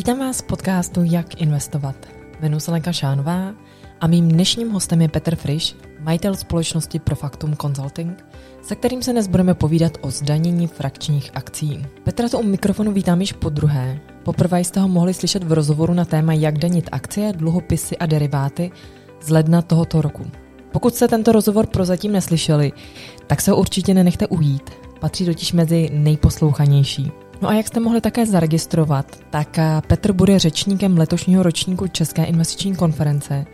Vítám vás v podcastu Jak investovat. Jmenuji se Lenka Šánová a mým dnešním hostem je Petr Frisch, majitel společnosti Profactum Consulting, se kterým se dnes budeme povídat o zdanění frakčních akcí. Petra to u mikrofonu vítám již po druhé. Poprvé jste ho mohli slyšet v rozhovoru na téma Jak danit akcie, dluhopisy a deriváty z ledna tohoto roku. Pokud jste tento rozhovor prozatím neslyšeli, tak se ho určitě nenechte ujít. Patří totiž mezi nejposlouchanější. No a jak jste mohli také zaregistrovat, tak eh, Petr bude řečníkem letošního ročníku České investiční konference,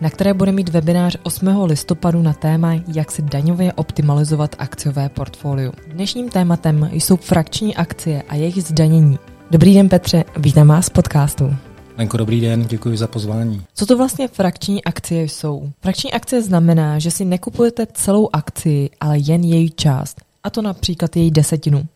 na které bude mít webinář 8. listopadu na téma, jak si daňově optimalizovat akciové portfolio. Dnešním tématem jsou frakční akcie a jejich zdanění. Dobrý den Petře, vítám vás v podcastu. Lenko, dobrý den, děkuji za pozvání. Co to vlastně frakční akcie jsou? Frakční akcie znamená, že si nekupujete celou akci, ale jen její část, a to například její desetinu.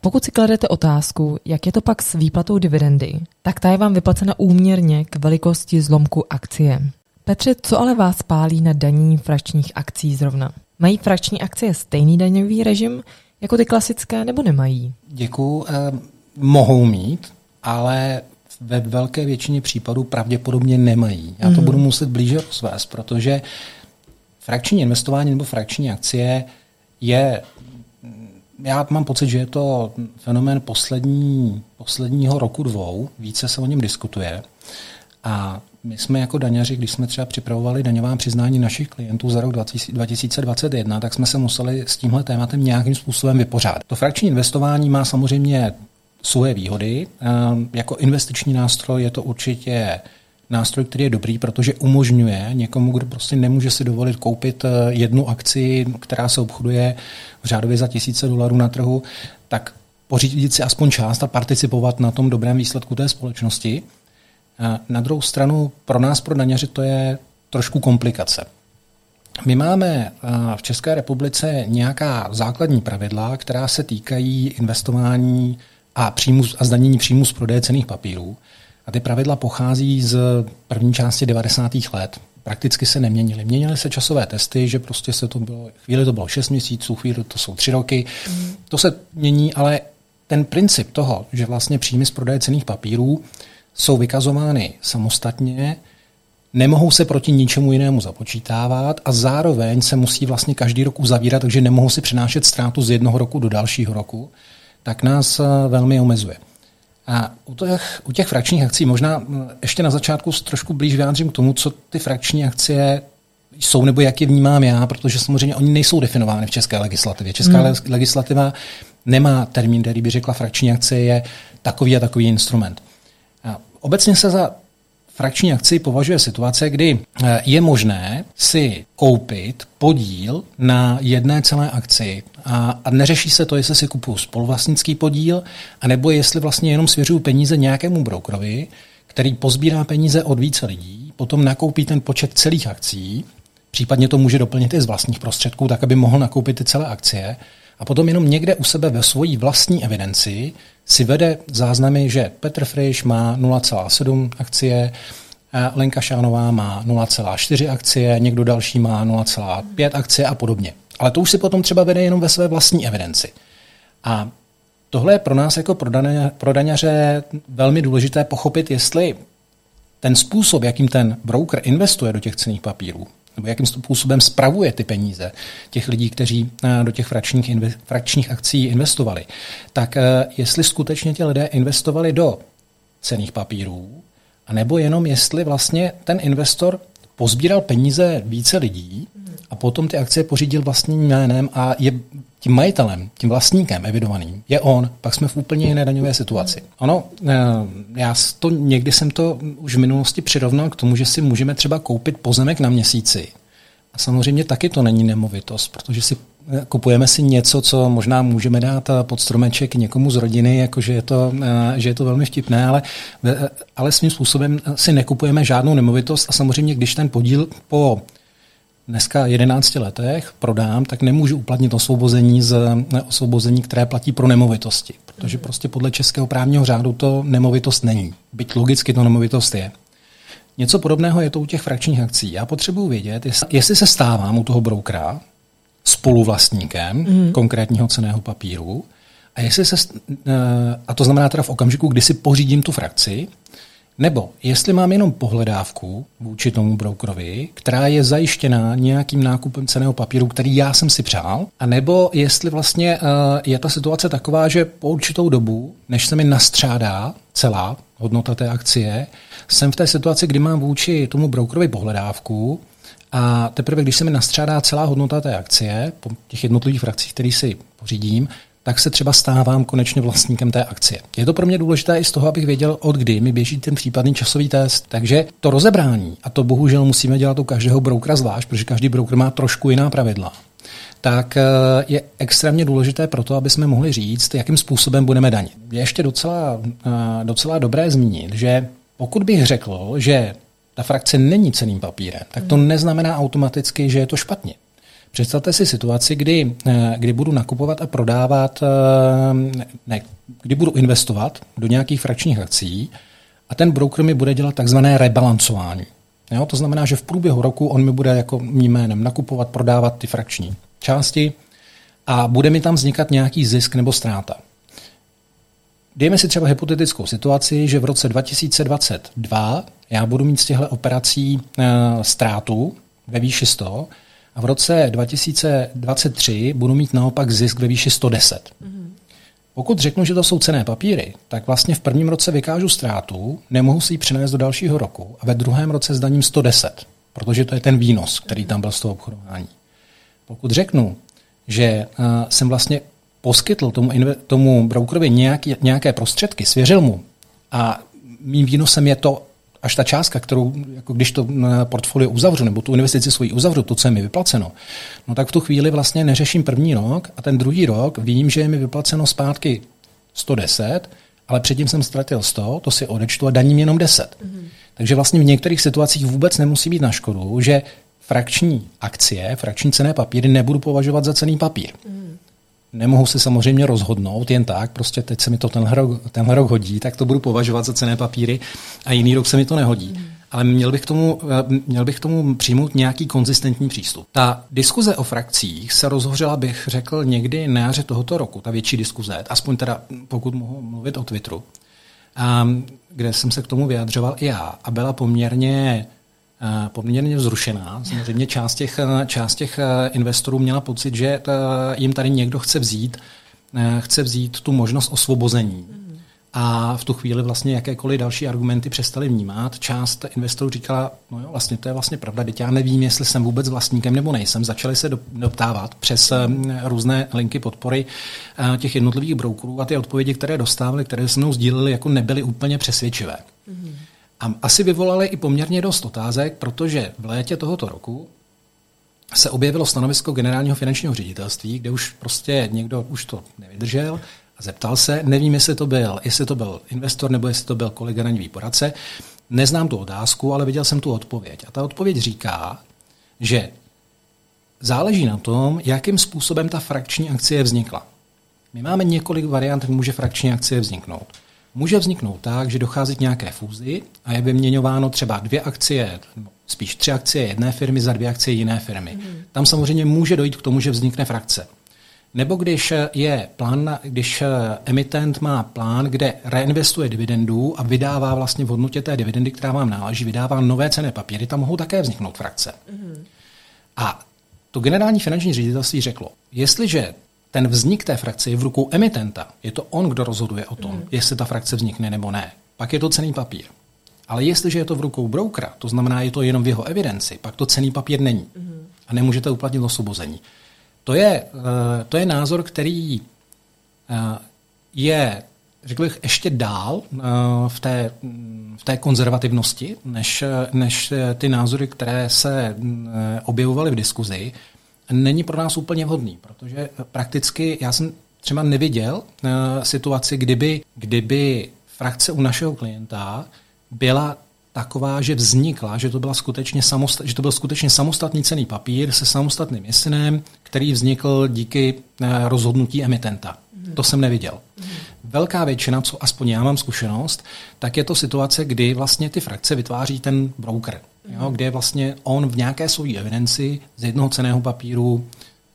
Pokud si kladete otázku, jak je to pak s výplatou dividendy, tak ta je vám vyplacena úměrně k velikosti zlomku akcie. Petře, co ale vás pálí na daní frakčních akcí zrovna? Mají frakční akcie stejný daňový režim jako ty klasické, nebo nemají? Děkuji. Eh, mohou mít, ale ve velké většině případů pravděpodobně nemají. Já to mm. budu muset blíže rozvést, protože frakční investování nebo frakční akcie je já mám pocit, že je to fenomén poslední, posledního roku dvou, více se o něm diskutuje. A my jsme jako daňaři, když jsme třeba připravovali daňová přiznání našich klientů za rok 2021, tak jsme se museli s tímhle tématem nějakým způsobem vypořádat. To frakční investování má samozřejmě svoje výhody. Jako investiční nástroj je to určitě nástroj, který je dobrý, protože umožňuje někomu, kdo prostě nemůže si dovolit koupit eh, jednu akci, která se obchoduje v řádově za tisíce dolarů na trhu, tak pořídit si aspoň část a participovat na tom dobrém výsledku té společnosti. Na druhou stranu pro nás, pro daňaře, to je trošku komplikace. My máme eh, v České republice nějaká základní pravidla, která se týkají investování a, příjmu, a zdanění příjmu z prodeje cených papírů. A ty pravidla pochází z první části 90. let. Prakticky se neměnily. Měnily se časové testy, že prostě se to bylo, chvíli to bylo 6 měsíců, chvíli to jsou 3 roky. Mm. To se mění, ale ten princip toho, že vlastně příjmy z prodeje cených papírů jsou vykazovány samostatně, nemohou se proti ničemu jinému započítávat a zároveň se musí vlastně každý rok uzavírat, takže nemohou si přenášet ztrátu z jednoho roku do dalšího roku, tak nás eh, velmi omezuje. A u těch, u těch frakčních akcí možná ještě na začátku trošku blíž vyjádřím k tomu, co ty frakční akcie jsou nebo jak je vnímám já, protože samozřejmě oni nejsou definovány v české legislativě. Česká hmm. legislativa nemá termín, který by řekla frakční akcie je takový a takový instrument. A obecně se za frakční akci považuje situace, kdy eh, je možné si koupit podíl na jedné celé akci a, a neřeší se to, jestli si kupuju spoluvlastnický podíl, anebo jestli vlastně jenom svěřuju peníze nějakému brokerovi, který pozbírá peníze od více lidí, potom nakoupí ten počet celých akcí, případně to může doplnit i z vlastních prostředků, tak aby mohl nakoupit ty celé akcie a potom jenom někde u sebe ve svojí vlastní evidenci si vede záznamy, že Petr Frisch má 0,7 akcie, Lenka Šánová má 0,4 akcie, někdo další má 0,5 akcie a podobně. Ale to už si potom třeba vede jenom ve své vlastní evidenci. A tohle je pro nás jako pro daňaře velmi důležité pochopit, jestli ten způsob, jakým ten broker investuje do těch cených papírů, nebo jakým způsobem spravuje ty peníze těch lidí, kteří eh, do těch frakčních, frakčních akcí investovali, tak eh, jestli skutečně ti lidé investovali do cených papírů, a nebo jenom jestli vlastně ten investor pozbíral peníze více lidí a potom ty akcie pořídil vlastním jménem a je tím majitelem, tím vlastníkem evidovaným, je on, pak jsme v úplně jiné daňové situaci. Ano, eh, já to někdy jsem to už v minulosti přirovnal k tomu, že si můžeme třeba koupit pozemek na měsíci. A samozřejmě taky to není nemovitost, protože si eh, kupujeme si něco, co možná můžeme dát eh, pod stromeček někomu z rodiny, jakože je to, že je to velmi vtipné, ale, ale svým způsobem si nekupujeme žádnou nemovitost a samozřejmě, když ten podíl po dneska 11 letech prodám, tak nemůžu uplatnit osvobození, z, osvobození, které platí pro nemovitosti. Protože prostě podle českého právního řádu to nemovitost není. Byť logicky to nemovitost je. Něco podobného je to u těch frakčních akcí. Já potřebuji vědět, jestli se stávám u toho brokera spoluvlastníkem mm. konkrétního ceného papíru, A, jestli se, a to znamená teda v okamžiku, kdy si pořídím tu frakci, nebo jestli mám jenom pohledávku vůči tomu brokerovi, která je zajištěná nějakým nákupem ceného papíru, který já jsem si přál, a nebo jestli vlastně uh, je ta situace taková, že po určitou dobu, než se mi nastřádá celá hodnota té akcie, jsem v té situaci, kdy mám vůči tomu brokerovi pohledávku a teprve, když se mi nastřádá celá hodnota té akcie, po těch jednotlivých frakcích, které si pořídím, tak se třeba stávám konečně vlastníkem té akcie. Je to pro mě důležité i z toho, abych věděl, od kdy mi běží ten případný časový test. Takže to rozebrání, a to bohužel musíme dělat u každého brokera zvlášť, protože každý broker má trošku jiná pravidla, tak eh, je extrémně důležité pro to, aby jsme mohli říct, jakým způsobem budeme danit. Je ještě docela, eh, docela dobré zmínit, že pokud bych řekl, že ta frakce není ceným papírem, tak to neznamená automaticky, že je to špatně. Představte si situaci, kdy, eh, kdy budu nakupovat a prodávat, eh, ne, kdy budu investovat do nějakých frakčních akcí a ten broker mi bude dělat takzvané rebalancování. Jo, to znamená, že v průběhu roku on mi bude jako mým jménem nakupovat, prodávat ty frakční části a bude mi tam vznikat nějaký zisk nebo ztráta. Dejme si třeba hypotetickou situaci, že v roce 2022 já budu mít z těchto operací e, ztrátu ve výši 100 a v roce 2023 budu mít naopak zisk ve výši 110. Mm-hmm. Pokud řeknu, že to jsou cené papíry, tak vlastně v prvním roce vykážu ztrátu, nemohu si ji přenést do dalšího roku a ve druhém roce zdaním 110, protože to je ten výnos, který tam byl z toho obchodování. Pokud řeknu, že uh, jsem vlastně poskytl tomu, tomu brokerovi nějaký, nějaké prostředky, svěřil mu a mým výnosem je to až ta částka, kterou, jako když to portfolio uzavřu, nebo tu investici svoji uzavřu, to, co je mi vyplaceno, no tak v tu chvíli vlastně neřeším první rok a ten druhý rok vím, že je mi vyplaceno zpátky 110, ale předtím jsem ztratil 100, to si odečtu a daním jenom 10. Mm-hmm. Takže vlastně v některých situacích vůbec nemusí být na škodu, že frakční akcie, frakční cené papíry nebudu považovat za cený papír. Mm. Nemohu se samozřejmě rozhodnout jen tak, prostě teď se mi to tenhle rok, tenhle rok hodí, tak to budu považovat za cené papíry a jiný rok se mi to nehodí. Mm. Ale měl bych, k tomu, eh, měl bych k tomu přijmout nějaký konzistentní přístup. Ta diskuze o frakcích se rozhořela, bych řekl, někdy na jaře tohoto roku, ta větší diskuze, aspoň teda pokud mohu mluvit o Twitteru, a, kde jsem se k tomu vyjadřoval i já a byla poměrně poměrně vzrušená. Samozřejmě část těch, eh, část těch eh, investorů měla pocit, že jim tady někdo chce vzít, chce vzít tu možnost osvobození. A v tu chvíli vlastně jakékoliv další argumenty přestali vnímat. Část investorů říkala, no jo, vlastně to je vlastně pravda, teď já nevím, jestli jsem vůbec vlastníkem nebo nejsem. Začali se doptávat přes různé linky podpory těch jednotlivých brokerů a ty odpovědi, které dostávali, které se mnou sdíleli, jako nebyly úplně přesvědčivé. Mm-hmm. A asi vyvolali i poměrně dost otázek, protože v létě tohoto roku se objevilo stanovisko generálního finančního ředitelství, kde už prostě někdo už to nevydržel a zeptal se, nevím, jestli to byl, jestli to byl investor nebo jestli to byl kolega daňový poradce, neznám tu otázku, ale viděl jsem tu odpověď. A ta odpověď říká, že záleží na tom, jakým způsobem ta frakční akcie vznikla. My máme několik variant, jak může frakční akcie vzniknout. Může vzniknout tak, že dochází k nějaké fúzi a je vyměňováno třeba dvě akcie, spíš tři akcie jedné firmy za dvě akcie jiné firmy. Mm. Tam samozřejmě může dojít k tomu, že vznikne frakce. Nebo když je plán, když emitent má plán, kde reinvestuje dividendu a vydává vlastně v hodnotě té dividendy, která vám náleží, vydává nové cené papíry, tam mohou také vzniknout frakce. Mm. A to generální finanční ředitelství řeklo, jestliže ten vznik té frakce je v rukou emitenta. Je to on, kdo rozhoduje o tom, mm. jestli ta frakce vznikne nebo ne. Pak je to cený papír. Ale jestliže je to v rukou brokera, to znamená, je to jenom v jeho evidenci, pak to cený papír není. Mm. A nemůžete uplatnit osvobození. To je, uh, to je názor, který uh, je, řekl bych, ještě dál uh, v, té, v té konzervativnosti, než, než ty názory, které se objevovaly v diskuzi není pro nás úplně vhodný, protože prakticky já jsem třeba neviděl uh, situaci, kdyby, kdyby frakce u našeho klienta byla taková, že vznikla, že to, byla skutečně samosta- že to byl skutečně samostatný cený papír se samostatným jesinem, který vznikl díky uh, rozhodnutí emitenta. Mm. To jsem neviděl. Mm. Velká většina, co aspoň já mám zkušenost, tak je to situace, kdy vlastně ty frakce vytváří ten broker jo, kde vlastně on v nějaké své evidenci z jednoho ceného papíru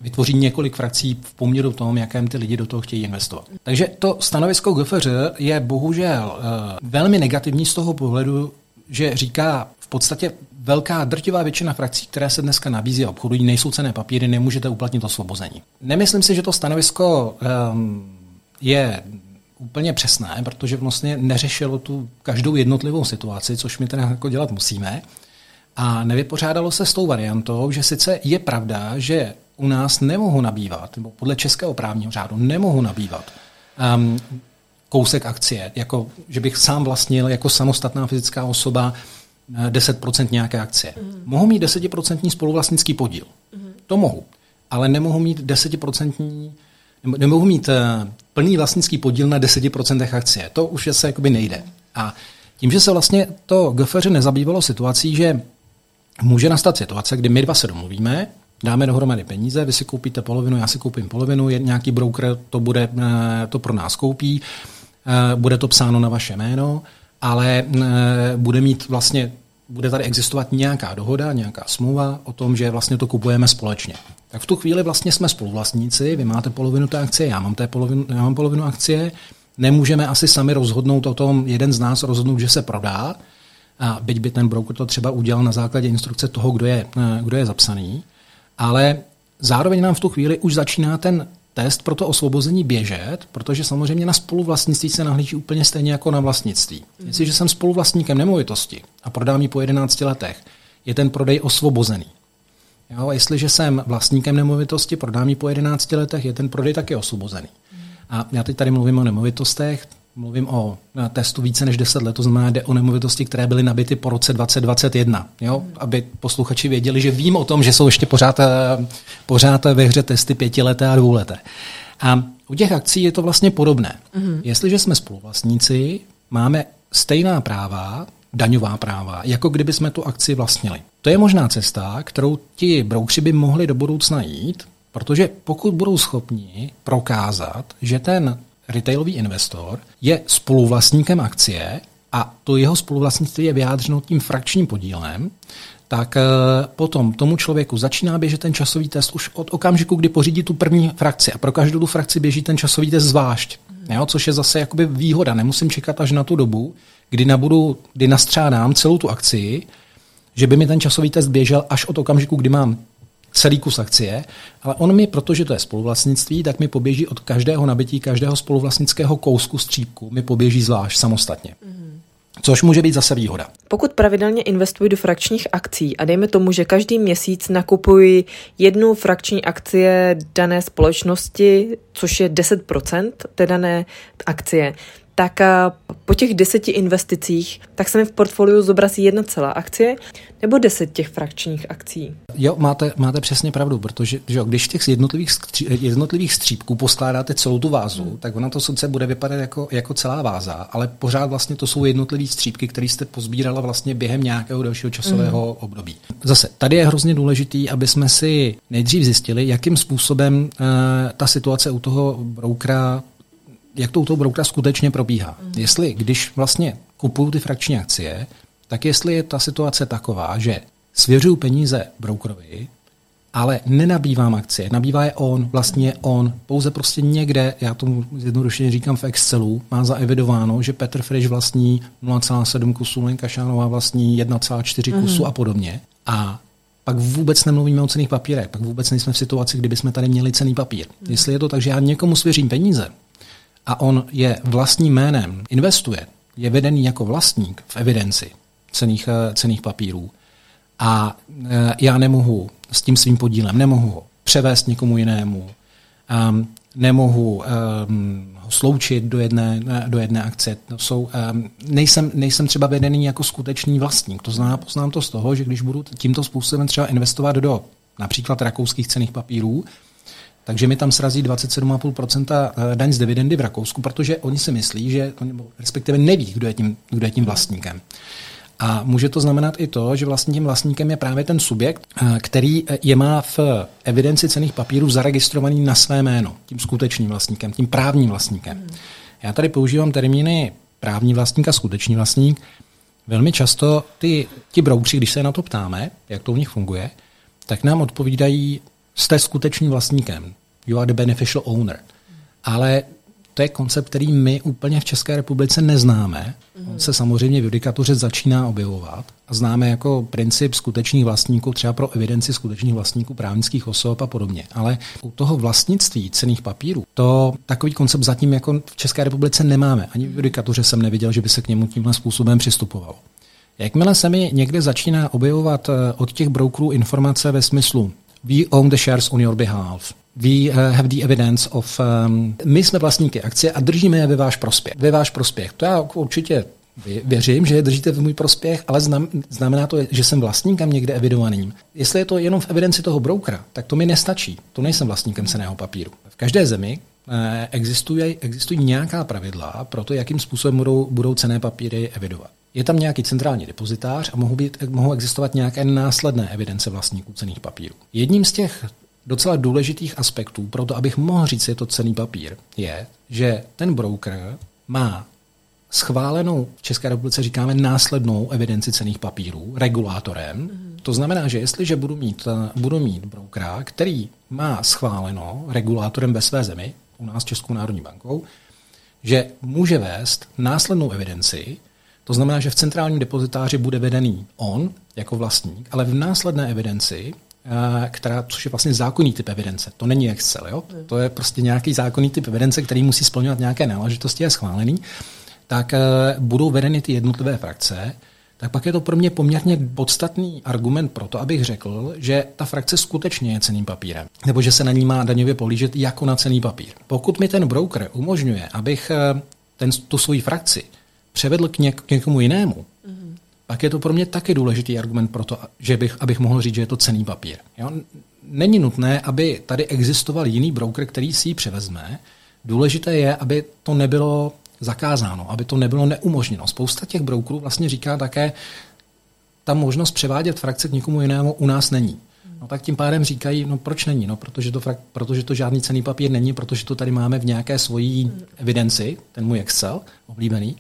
vytvoří několik frakcí v poměru tom, jakém ty lidi do toho chtějí investovat. Takže to stanovisko GFR je bohužel uh, velmi negativní z toho pohledu, že říká v podstatě velká drtivá většina frakcí, které se dneska nabízí a obchodují, nejsou cené papíry, nemůžete uplatnit osvobození. Nemyslím si, že to stanovisko um, je úplně přesné, protože vlastně neřešilo tu každou jednotlivou situaci, což my teda jako dělat musíme. A nevypořádalo se s tou variantou, že sice je pravda, že u nás nemohu nabývat, nebo podle českého právního řádu nemohu nabývat um, kousek akcie, jako že bych sám vlastnil jako samostatná fyzická osoba 10% eh, nějaké akcie. Mm. Mohu mít 10% spoluvlastnický podíl. Mm. To mohu. Ale nemohu mít 10% nemohu mít uh, plný vlastnický podíl na 10% akcie. To už se jakoby nejde. A tím, že se vlastně to GFR nezabývalo situací, že může nastat situace, kdy my dva se domluvíme, dáme dohromady peníze, vy si koupíte polovinu, já si koupím polovinu, nějaký broker to, bude, eh, to pro nás koupí, eh, bude to psáno na vaše jméno, ale eh, bude mít vlastně bude tady existovat nějaká dohoda, nějaká smlouva o tom, že vlastně to kupujeme společně. Tak v tu chvíli vlastně jsme spoluvlastníci, vy máte polovinu té akcie, já mám, té polovinu, já mám polovinu akcie, nemůžeme asi sami rozhodnout o tom, jeden z nás rozhodnout, že se prodá, a byť by ten broker to třeba udělal na základě instrukce toho, kdo je, kdo je zapsaný, ale zároveň nám v tu chvíli už začíná ten test pro to osvobození běžet, protože samozřejmě na spoluvlastnictví se nahlíží úplně stejně jako na vlastnictví. Mm. Jestliže jsem spoluvlastníkem nemovitosti a prodám ji po 11 letech, je ten prodej osvobozený. Jo, a jestliže jsem vlastníkem nemovitosti, prodám ji po 11 letech, je ten prodej taky osvobozený. Mm. A já teď tady mluvím o nemovitostech, mluvím o testu více než 10 let, to znamená, jde o nemovitosti, které byly nabity po roce 2021. Jo? Aby posluchači věděli, že vím o tom, že jsou ještě pořád, eh, pořád ve hře testy pětileté a dvouleté. A u těch akcí je to vlastně podobné. Mm-hmm. Jestliže jsme spoluvlastníci, máme stejná práva, daňová práva, jako kdyby jsme tu akci vlastnili. To je možná cesta, kterou ti broukři by mohli do budoucna jít, protože pokud budou schopni prokázat, že ten retailový investor je spoluvlastníkem akcie a to jeho spoluvlastnictví je vyjádřeno tím frakčním podílem, tak eh, potom tomu člověku začíná běžet ten časový test už od okamžiku, kdy pořídí tu první frakci. A pro každou tu frakci běží ten časový test zvlášť. Jo, což je zase jakoby výhoda. Nemusím čekat až na tu dobu, kdy, nabudu, kdy nastřádám celou tu akci, že by mi ten časový test běžel až od okamžiku, kdy mám celý kus akcie, ale on mi, protože to je spoluvlastnictví, tak mi poběží od každého nabití, každého spoluvlastnického kousku střípku, mi poběží zvlášť samostatně. Což může být zase výhoda. Pokud pravidelně investuji do frakčních akcí a dejme tomu, že každý měsíc nakupuji jednu frakční akcie dané společnosti, což je 10% té dané akcie, tak po těch deseti investicích, tak se mi v portfoliu zobrazí jedna celá akcie nebo deset těch frakčních akcí. Jo, máte, máte přesně pravdu, protože že jo, když těch jednotlivých, stří, jednotlivých střípků poskládáte celou tu vázu, hmm. tak ona to sice bude vypadat jako, jako celá váza, ale pořád vlastně to jsou jednotlivé střípky, které jste pozbírala vlastně během nějakého dalšího časového hmm. období. Zase, tady je hrozně důležitý, aby jsme si nejdřív zjistili, jakým způsobem uh, ta situace u toho broukera jak to u toho broukera skutečně probíhá. Mm. Jestli, když vlastně kupuju ty frakční akcie, tak jestli je ta situace taková, že svěřuju peníze brokerovi, ale nenabývám akcie, nabývá je on, vlastně on, pouze prostě někde, já tomu zjednodušeně říkám v Excelu, má zaevidováno, že Petr Frisch vlastní 0,7 kusů, Lenka Šánová vlastní 1,4 mm. kusu a podobně. A pak vůbec nemluvíme o cených papírech, pak vůbec nejsme v situaci, kdyby jsme tady měli cený papír. Mm. Jestli je to tak, že já někomu svěřím peníze, a on je vlastním jménem, investuje, je vedený jako vlastník v evidenci cených, eh, cených papírů a eh, já nemohu s tím svým podílem, nemohu ho převést někomu jinému, um, nemohu um, ho sloučit do jedné, do jedné akce. To jsou, um, nejsem, nejsem třeba vedený jako skutečný vlastník. To znamená, poznám to z toho, že když budu tímto způsobem třeba investovat do například rakouských cených papírů, takže mi tam srazí 27,5% eh, daň z dividendy v Rakousku, protože oni si myslí, že, respektive neví, kdo je tím, kdo je tím vlastníkem. A může to znamenat i to, že vlastně tím vlastníkem je právě ten subjekt, eh, který eh, je má v evidenci cených papírů zaregistrovaný na své jméno, tím skutečným vlastníkem, tím právním vlastníkem. Já tady používám termíny právní vlastník a skutečný vlastník. Velmi často ty, ti broukři, když se na to ptáme, jak to u nich funguje, tak nám odpovídají jste skutečným vlastníkem. You are the beneficial owner. Ale to je koncept, který my úplně v České republice neznáme. On se samozřejmě v judikatuře začíná objevovat a známe jako princip skutečných vlastníků, třeba pro evidenci skutečných vlastníků právnických osob a podobně. Ale u toho vlastnictví cených papírů, to takový koncept zatím jako v České republice nemáme. Ani v judikatuře jsem neviděl, že by se k němu tímhle způsobem přistupovalo. Jakmile se mi někde začíná objevovat eh, od těch brokerů informace ve smyslu we own the shares on your behalf, we uh, have the evidence of, um, my jsme vlastníky akcie a držíme je ve váš prospěch. Ve váš prospěch. To já určitě věřím, že je držíte v můj prospěch, ale znamená to, že jsem vlastníkem někde evidovaným. Jestli je to jenom v evidenci toho brokera, tak to mi nestačí. To nejsem vlastníkem ceného papíru. V každé zemi eh, existují, existují nějaká pravidla pro to, jakým způsobem budou, budou cené papíry evidovat. Je tam nějaký centrální depozitář a mohou, být, mohou existovat nějaké následné evidence vlastníků cených papírů. Jedním z těch docela důležitých aspektů pro to, abych mohl říct, je to cený papír, je, že ten broker má schválenou, v České republice říkáme následnou evidenci cených papírů regulátorem. Mm. To znamená, že jestliže budu mít, budu mít brokera, který má schváleno regulátorem ve své zemi, u nás Českou národní bankou, že může vést následnou evidenci, to znamená, že v centrálním depozitáři bude vedený on jako vlastník, ale v následné evidenci Eh, která, což je vlastně zákonný typ evidence. To není Excel, jo? To je prostě nějaký zákonný typ evidence, který musí splňovat nějaké náležitosti a schválený. Tak eh, budou vedeny ty jednotlivé frakce, tak pak je to pro mě poměrně podstatný argument pro to, abych řekl, že ta frakce skutečně je ceným papírem, nebo že se na ní má daňově polížet jako na cený papír. Pokud mi ten broker umožňuje, abych eh, ten, tu svoji frakci převedl k, něk, k někomu jinému, pak je to pro mě taky důležitý argument pro to, že bych, abych mohl říct, že je to cený papír. Jo? Není nutné, aby tady existoval jiný broker, který si ji převezme. Důležité je, aby to nebylo zakázáno, aby to nebylo neumožněno. Spousta těch brokerů vlastně říká také, ta možnost převádět frakce k někomu jinému u nás není. No tak tím pádem říkají, no proč není? No protože to, protože to žádný cený papír není, protože to tady máme v nějaké svojí evidenci, ten můj Excel oblíbený.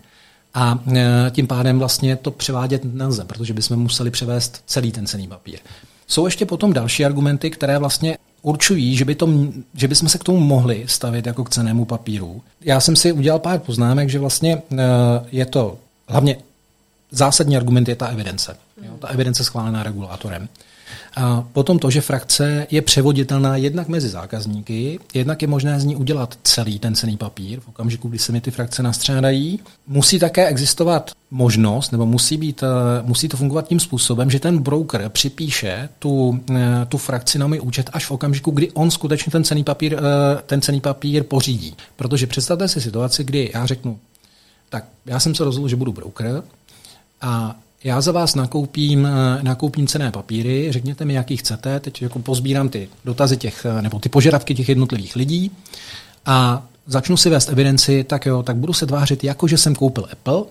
A e, tím pádem vlastně to převádět nelze, protože bychom museli převést celý ten cený papír. Jsou ještě potom další argumenty, které vlastně určují, že, by to, že bychom se k tomu mohli stavit jako k cenému papíru. Já jsem si udělal pár poznámek, že vlastně e, je to hlavně zásadní argument je ta evidence. Jo, ta evidence schválená regulátorem. A potom to, že frakce je převoditelná jednak mezi zákazníky, jednak je možné z ní udělat celý ten cený papír v okamžiku, kdy se mi ty frakce nastřádají. Musí také existovat možnost, nebo musí, být, eh, musí to fungovat tím způsobem, že ten broker připíše tu, eh, tu frakci na můj účet až v okamžiku, kdy on skutečně ten cený papír, eh, ten cený papír pořídí. Protože představte si situaci, kdy já řeknu, tak já jsem se rozhodl, že budu broker a já za vás nakoupím, eh, nakoupím cené papíry, řekněte mi, jaký chcete, teď jako pozbírám ty dotazy těch, eh, nebo ty požadavky těch jednotlivých lidí a začnu si vést evidenci, tak jo, tak budu se tvářit jako, že jsem koupil Apple,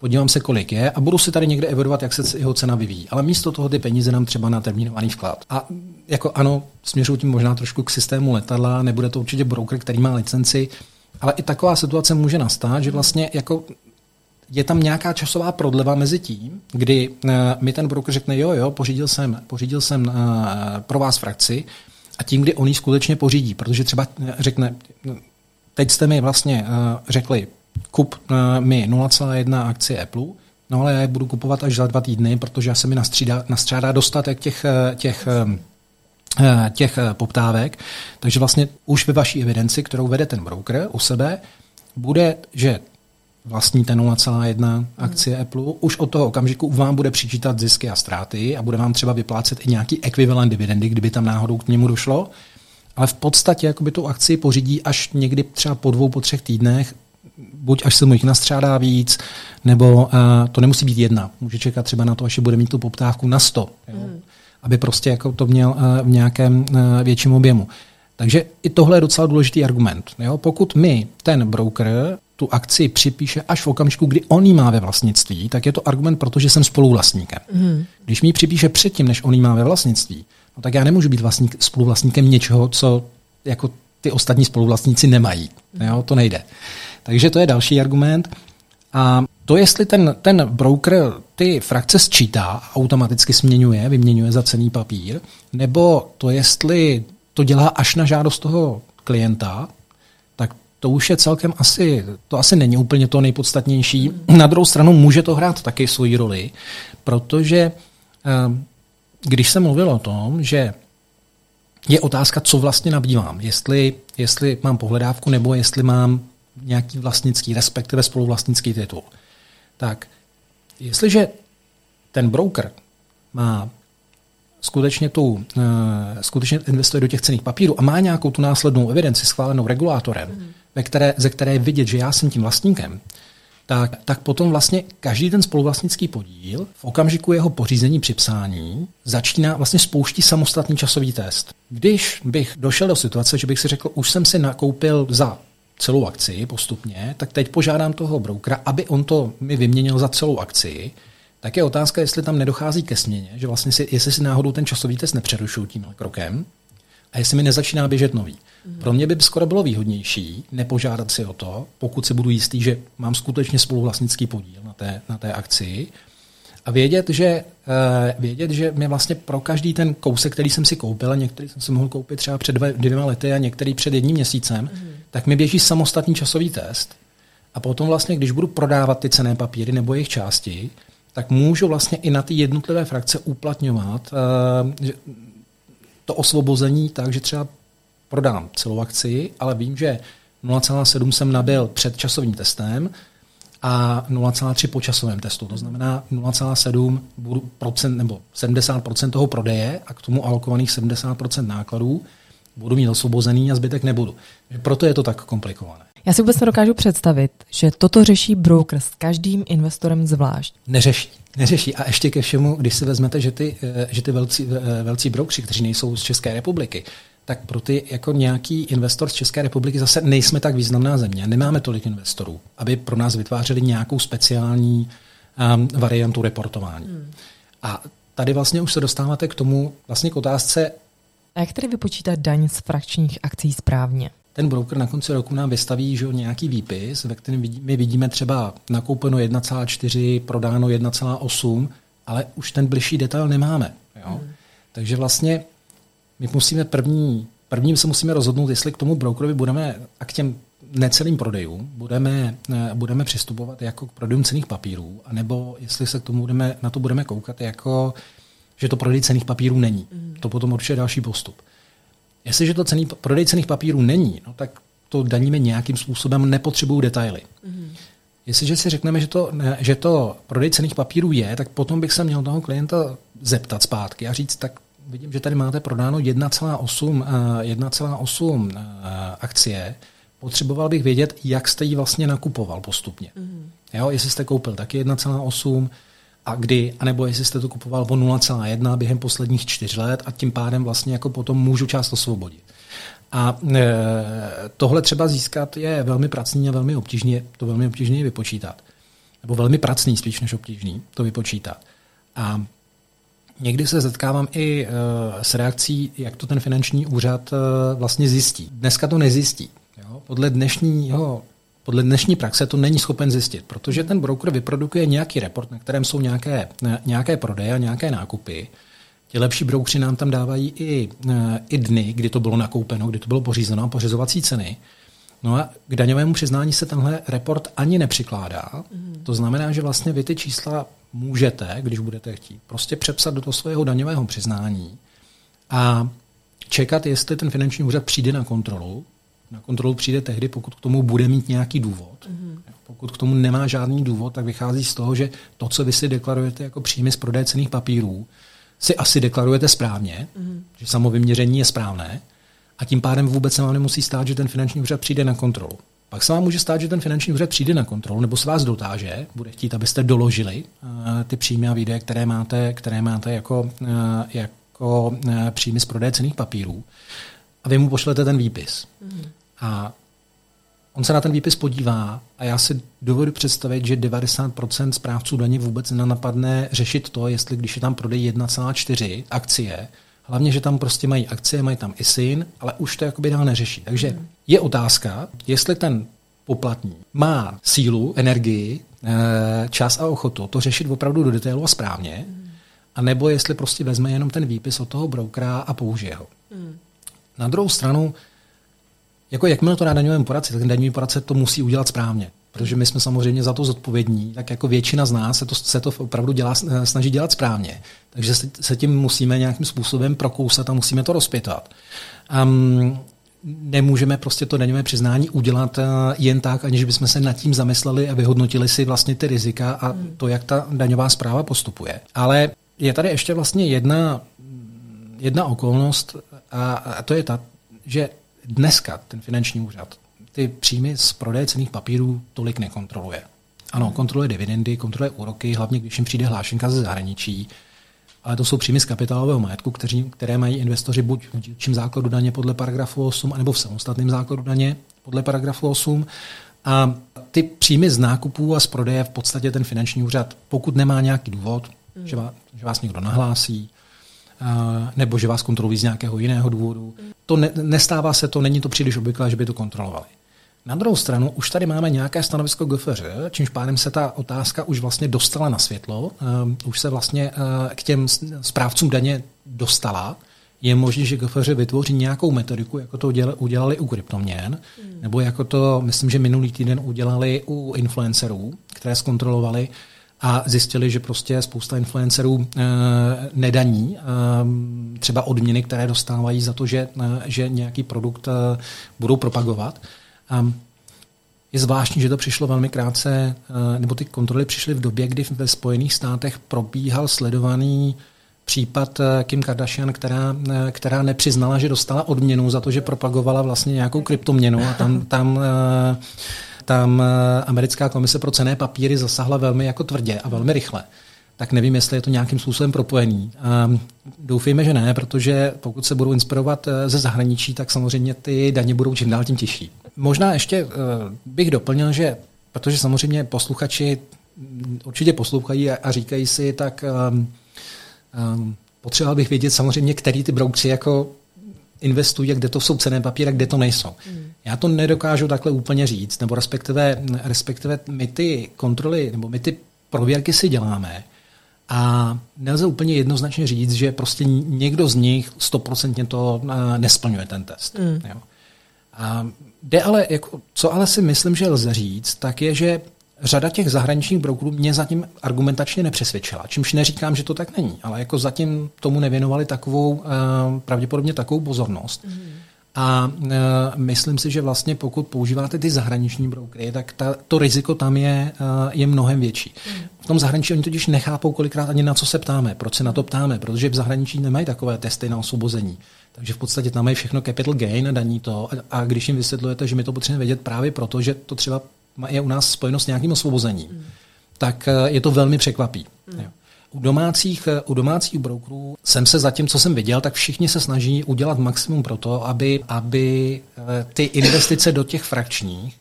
podívám se, kolik je a budu si tady někde evidovat, jak se jeho cena vyvíjí. Ale místo toho ty peníze nám třeba na termínovaný vklad. A jako ano, směřuji tím možná trošku k systému letadla, nebude to určitě broker, který má licenci, ale i taková situace může nastat, že vlastně jako je tam nějaká časová prodleva mezi tím, kdy uh, mi ten broker řekne, jo, jo, pořídil jsem, pořídil jsem uh, pro vás frakci a tím, kdy on ji skutečně pořídí, protože třeba řekne, teď jste mi vlastně řekli, kup mi 0,1 akcie Apple, no ale já je budu kupovat až za dva týdny, protože se mi nastřídá, nastřádá dostatek těch, těch těch poptávek. Takže vlastně už ve vaší evidenci, kterou vede ten broker u sebe, bude, že vlastníte 0,1 akcie hmm. Apple, už od toho okamžiku vám bude přičítat zisky a ztráty a bude vám třeba vyplácet i nějaký ekvivalent dividendy, kdyby tam náhodou k němu došlo. Ale v podstatě jakoby tu akci pořídí až někdy třeba po dvou, po třech týdnech, buď až se mu jich nastřádá víc, nebo uh, to nemusí být jedna. Může čekat třeba na to, až bude mít tu poptávku na 100, jo? Mm. aby prostě jako to měl uh, v nějakém uh, větším objemu. Takže i tohle je docela důležitý argument. Jo? Pokud my, ten broker, tu akci připíše až v okamžiku, kdy on ji má ve vlastnictví, tak je to argument, protože jsem spoluvlastníkem. Mm. Když mi ji připíše předtím, než on ji má ve vlastnictví, no tak já nemůžu být vlastník, spoluvlastníkem něčeho, co jako ty ostatní spoluvlastníci nemají. Mm. Jo, to nejde. Takže to je další argument. A to, jestli ten, ten broker ty frakce sčítá, automaticky směňuje, vyměňuje za cený papír, nebo to, jestli to dělá až na žádost toho klienta, to už je celkem asi, to asi není úplně to nejpodstatnější. Na druhou stranu může to hrát taky svoji roli, protože eh, když jsem mluvil o tom, že je otázka, co vlastně nabývám. Jestli, jestli mám pohledávku nebo jestli mám nějaký vlastnický, respektive spoluvlastnický titul. Tak, jestliže ten broker má skutečně, tu, uh, skutečně investuje do těch cených papírů a má nějakou tu následnou evidenci schválenou regulátorem, mm. Ve které, ze které je vidět, že já jsem tím vlastníkem, tak, tak potom vlastně každý ten spoluvlastnický podíl v okamžiku jeho pořízení připsání začíná vlastně spouští samostatný časový test. Když bych došel do situace, že bych si řekl, už jsem si nakoupil za celou akci postupně, tak teď požádám toho brokera, aby on to mi vyměnil za celou akci, tak je otázka, jestli tam nedochází ke směně, že vlastně si, jestli si náhodou ten časový test nepřerušují tím krokem a jestli mi nezačíná běžet nový. Pro mě by skoro bylo výhodnější nepožádat si o to, pokud si budu jistý, že mám skutečně spoluvlastnický podíl na té, na té akci, a vědět, že, uh, vědět, že mě vlastně pro každý ten kousek, který jsem si koupil, a některý jsem si mohl koupit třeba před dvěma lety a některý před jedním měsícem, mm. tak mi běží samostatný časový test. A potom vlastně, když budu prodávat ty cené papíry nebo jejich části, tak můžu vlastně i na ty jednotlivé frakce uplatňovat uh, to osvobození tak, že třeba prodám celou akci, ale vím, že 0,7 jsem nabil před časovým testem a 0,3 po časovém testu. To znamená 0,7 procent nebo 70 toho prodeje a k tomu alokovaných 70% nákladů budu mít osvobozený a zbytek nebudu. Proto je to tak komplikované. Já si vůbec nedokážu představit, že toto řeší broker s každým investorem zvlášť. Neřeší. Neřeší. A ještě ke všemu, když si vezmete, že ty, eh, že ty velcí, eh, velcí brokři, kteří nejsou z České republiky, tak pro ty jako nějaký investor z České republiky zase nejsme tak významná země. Nemáme tolik investorů, aby pro nás vytvářeli nějakou speciální um, variantu reportování. Hmm. A tady vlastně už se dostáváte k tomu, vlastně k otázce. A jak tedy vypočítat daň z frakčních akcí správně? ten broker na konci roku nám vystaví že nějaký výpis, ve kterém my vidíme třeba nakoupeno 1,4, prodáno 1,8, ale už ten bližší detail nemáme. Jo? Hmm. Takže vlastně my musíme první, prvním se musíme rozhodnout, jestli k tomu brokerovi budeme a k těm necelým prodejům budeme, budeme přistupovat jako k prodejům cených papírů, anebo jestli se k tomu budeme, na to budeme koukat jako, že to prodej cených papírů není. Mm. To potom určitě další postup. Jestliže to cený, prodej cených papírů není, no, tak to daníme nějakým způsobem, nepotřebují detaily. Mm. Jestliže si řekneme, že to, že to prodej cených papírů je, tak potom bych se měl toho klienta zeptat zpátky a říct, tak vidím, že tady máte prodáno 1,8 1,8 eh, eh, akcie. Potřeboval bych vědět, jak jste ji vlastně nakupoval postupně. Mm. Jo, jestli jste koupil taky 1,8 a kdy, anebo jestli jste to kupoval o 0,1 během posledních čtyř let a tím pádem vlastně jako potom můžu část osvobodit. A e, tohle třeba získat je velmi pracný a velmi obtížně, to velmi obtížně vypočítat. Nebo velmi pracný spíš než obtížný to vypočítat. A Někdy se setkávám i uh, s reakcí, jak to ten finanční úřad uh, vlastně zjistí. Dneska to nezjistí. Jo? Podle dnešního podle dnešní praxe to není schopen zjistit, protože ten broker vyprodukuje nějaký report, na kterém jsou nějaké, nějaké prodeje a nějaké nákupy. Ti lepší broukři nám tam dávají i, eh, i dny, kdy to bylo nakoupeno, kdy to bylo pořízeno a pořizovací ceny. No a k daňovému přiznání se tenhle report ani nepřikládá. Mm. To znamená, že vlastně vy ty čísla můžete, když budete chtít, prostě přepsat do toho svého daňového přiznání a čekat, jestli ten finanční úřad přijde na kontrolu. Na kontrolu přijde tehdy, pokud k tomu bude mít nějaký důvod. Mm-hmm. Pokud k tomu nemá žádný důvod, tak vychází z toho, že to, co vy si deklarujete jako příjmy z prodeje cených papírů, si asi deklarujete správně, mm-hmm. že samovyměření je správné a tím pádem vůbec se vám nemusí stát, že ten finanční úřad přijde na kontrolu. Pak se vám může stát, že ten finanční úřad přijde na kontrolu nebo se vás dotáže, bude chtít, abyste doložili uh, ty příjmy a výdaje, které máte, které máte jako, uh, jako uh, příjmy z prodeje cených papírů. A vy mu pošlete ten výpis. Mm. A on se na ten výpis podívá a já si dovedu představit, že 90% správců daně vůbec nenapadne řešit to, jestli když je tam prodej 1,4 akcie, Hlavně, že tam prostě mají akcie, mají tam i syn, ale už to jakoby dál neřeší. Takže mm. je otázka, jestli ten poplatník má sílu, energii, eh, čas a ochotu to řešit opravdu do detailu a správně, mm. a nebo jestli prostě vezme jenom ten výpis od toho brokera a použije ho. Mm. Na druhou stranu, jako jakmile to dá daňovému poradci, tak daňový poradce to musí udělat správně. Protože my jsme samozřejmě za to zodpovědní, tak jako většina z nás se to, se to opravdu dělá, snaží dělat správně. Takže se, se tím musíme nějakým způsobem prokousat a musíme to rozpětat. Um, nemůžeme prostě to daňové přiznání udělat uh, jen tak, aniž bychom se nad tím zamysleli a vyhodnotili si vlastně ty rizika a to, jak ta daňová zpráva postupuje. Ale je tady ještě vlastně jedna, jedna okolnost a, a to je ta, že dneska ten finanční úřad ty příjmy z prodeje cených papírů tolik nekontroluje. Ano, kontroluje dividendy, kontroluje úroky, hlavně když jim přijde hlášenka ze zahraničí, ale to jsou příjmy z kapitálového majetku, kteří, které mají investoři buď v dílčím základu daně podle paragrafu 8, nebo v samostatném základu daně podle paragrafu 8. A ty příjmy z nákupů a z prodeje v podstatě ten finanční úřad, pokud nemá nějaký důvod, mm. že, vás, že vás někdo nahlásí, nebo že vás kontrolují z nějakého jiného důvodu, to ne, nestává se to, není to příliš obvyklé, že by to kontrolovali. Na druhou stranu už tady máme nějaké stanovisko GFŘ, čímž pádem se ta otázka už vlastně dostala na světlo, uh, už se vlastně uh, k těm správcům daně dostala. Je možné, že GFŘ vytvoří nějakou metodiku, jako to udělali u kryptoměn, hmm. nebo jako to, myslím, že minulý týden udělali u influencerů, které zkontrolovali a zjistili, že prostě spousta influencerů uh, nedaní uh, třeba odměny, které dostávají za to, že, uh, že nějaký produkt budou propagovat. Je zvláštní, že to přišlo velmi krátce, eh, nebo ty kontroly přišly v době, kdy ve Spojených státech probíhal sledovaný případ eh, Kim Kardashian, která, eh, která nepřiznala, že dostala odměnu za to, že propagovala vlastně nějakou kryptoměnu a tam, tam tam americká komise pro cené papíry zasahla velmi jako tvrdě a velmi rychle tak nevím, jestli je to nějakým způsobem propojený. A doufejme, že ne, protože pokud se budou inspirovat eh, ze zahraničí, tak samozřejmě ty daně budou čím dál tím těžší. Možná ještě uh, bych doplnil, že protože samozřejmě posluchači určitě poslouchají a, říkají si, tak um, um, potřeboval bych vědět samozřejmě, který ty broukři jako investují, kde to jsou cené papíry, kde to nejsou. Hmm. Já to nedokážu takhle úplně říct, nebo respektive, respektive my ty kontroly, nebo my ty prověrky si děláme, a nelze úplně jednoznačně říct, že prostě někdo z nich stoprocentně to eh, nesplňuje ten test. Mm. Jo. A jde ale, jako, co ale si myslím, že lze říct, tak je, že řada těch zahraničních brokerů mě zatím argumentačně nepřesvědčila. Čímž neříkám, že to tak není, ale jako zatím tomu nevěnovali takovou, eh, pravděpodobně takovou pozornost. Mm. A e, myslím si, že vlastně pokud používáte ty zahraniční brokery, tak ta, to riziko tam je, e, je mnohem větší. V tom zahraničí oni totiž nechápou kolikrát ani na co se ptáme, proč se na to ptáme, protože v zahraničí nemají takové testy na osvobození. Takže v podstatě tam mají všechno capital gain daní to. A, a když jim vysvětlujete, že my to potřebujeme vědět právě proto, že to třeba je u nás spojeno s nějakým osvobozením, mm. tak e, je to velmi překvapí. Mm. U domácích, u domácích brokerů jsem se zatím, co jsem viděl, tak všichni se snaží udělat maximum pro to, aby, aby eh, ty investice do těch frakčních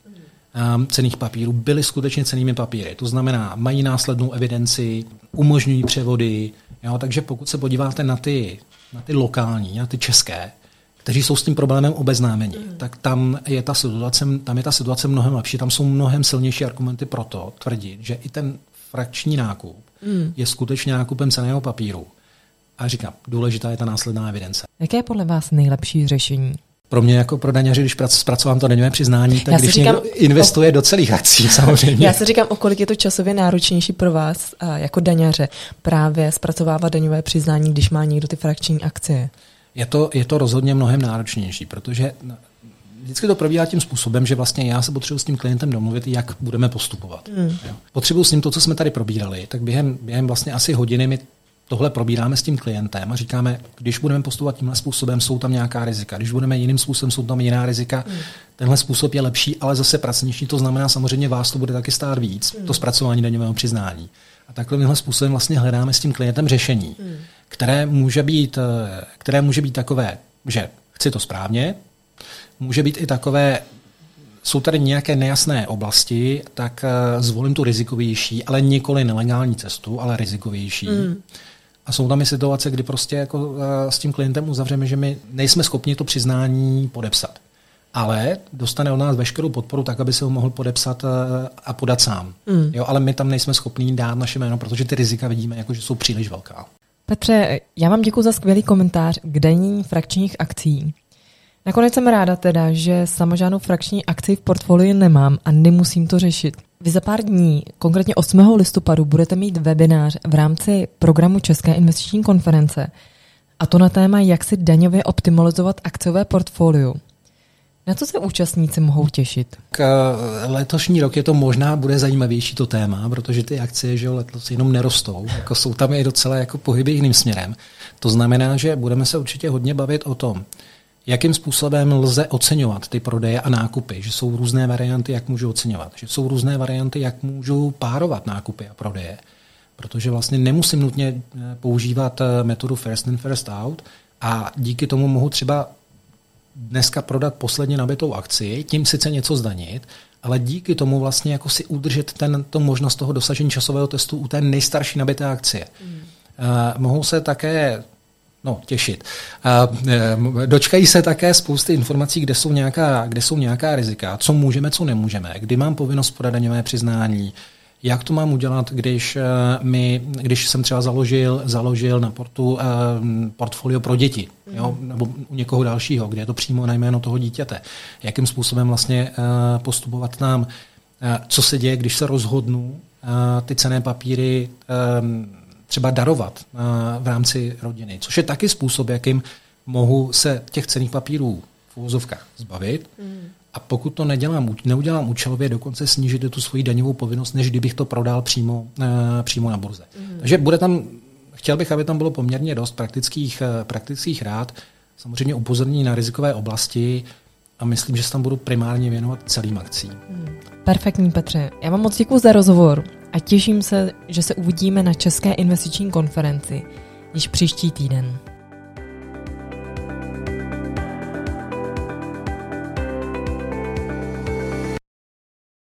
um, cených papírů byly skutečně cenými papíry. To znamená, mají následnou evidenci, umožňují převody. Jo? Takže pokud se podíváte na ty, na ty lokální, na ty české, kteří jsou s tím problémem obeznámeni, mm. tak tam je, ta situace, tam je ta situace mnohem lepší, tam jsou mnohem silnější argumenty pro to tvrdit, že i ten frakční nákup mm. je skutečně nákupem ceného papíru. A říkám, důležitá je ta následná evidence. Jaké je podle vás nejlepší řešení? Pro mě jako pro daňaře, když zpracovám to daňové přiznání, tak když říkám, investuje o, do celých akcí samozřejmě. Já se říkám, o kolik je to časově náročnější pro vás jako daňaře právě zpracovávat daňové přiznání, když má někdo ty frakční akcie? Je to, je to rozhodně mnohem náročnější, protože vždycky to probíhá tím způsobem, že vlastně já se potřebuji s tím klientem domluvit, jak budeme postupovat. Mm. Potřebuji s ním to, co jsme tady probírali, tak během, během vlastně asi hodiny my tohle probíráme s tím klientem a říkáme, když budeme postupovat tímhle způsobem, jsou tam nějaká rizika. Když budeme jiným způsobem, jsou tam jiná rizika. Mm. Tenhle způsob je lepší, ale zase pracnější. To znamená, samozřejmě vás to bude taky stát víc, mm. to zpracování daňového přiznání. A takhle způsobem vlastně hledáme s tím klientem řešení, mm. které, může být, eh, které může být takové, že chci to správně, může být i takové, jsou tady nějaké nejasné oblasti, tak eh, zvolím tu rizikovější, ale nikoli nelegální cestu, ale rizikovější. Mm. A jsou tam i situace, kdy prostě jako eh, s tím klientem uzavřeme, že my nejsme schopni to přiznání podepsat. Ale dostane od nás veškerou podporu tak, aby se ho mohl podepsat eh, a podat sám. Mm. Jo, ale my tam nejsme schopni dát naše jméno, protože ty rizika vidíme, jako, že jsou příliš velká. Petře, já vám děkuji za skvělý komentář k daní frakčních akcí. Nakonec jsem ráda teda, že sama žádnou frakční akci v portfoliu nemám a nemusím to řešit. Vy za pár dní, konkrétně 8. listopadu, budete mít webinář v rámci programu České investiční konference a to na téma, jak si daňově optimalizovat akciové portfolio. Na co se účastníci mohou těšit? K eh, letošní rok je to možná bude zajímavější to téma, protože ty akcie že letos jenom nerostou, jako jsou tam i docela jako pohyby jiným směrem. To znamená, že budeme se určitě hodně bavit o tom, jakým způsobem lze oceňovat ty prodeje a nákupy, že jsou různé varianty, jak můžu oceňovat, že jsou různé varianty, jak můžu párovat nákupy a prodeje, protože vlastně nemusím nutně eh, používat eh, metodu first in, first out a díky tomu mohu třeba dneska prodat posledně nabitou akci, tím sice něco zdanit, ale díky tomu vlastně jako si udržet ten, to možnost toho dosažení časového testu u té nejstarší nabité akcie. Mm. Uh, mohou se také no, těšit. Uh, dočkají se také spousty informací, kde jsou, nějaká, kde jsou nějaká rizika, co můžeme, co nemůžeme, kdy mám povinnost podat daňové přiznání, jak to mám udělat, když, uh, mi, když jsem třeba založil, založil na portu uh, portfolio pro děti, jo, nebo u někoho dalšího, kde je to přímo na jméno toho dítěte. Jakým způsobem vlastně uh, postupovat tam, uh, co se děje, když se rozhodnu uh, ty cené papíry um, třeba darovat uh, v rámci rodiny, což je taky způsob, jakým mohu se těch cených papírů v úvozovkách zbavit. Mm. A pokud to nedělám, neudělám účelově, dokonce snížit tu svoji daňovou povinnost, než kdybych to prodal přímo, uh, přímo na burze. Mm. Takže bude tam, chtěl bych, aby tam bylo poměrně dost praktických, uh, praktických rád, samozřejmě upozornění na rizikové oblasti a myslím, že se tam budu primárně věnovat celým akcím. Mm. Perfektní, Petře. Já vám moc děkuji za rozhovor a těším se, že se uvidíme na České investiční konferenci již příští týden.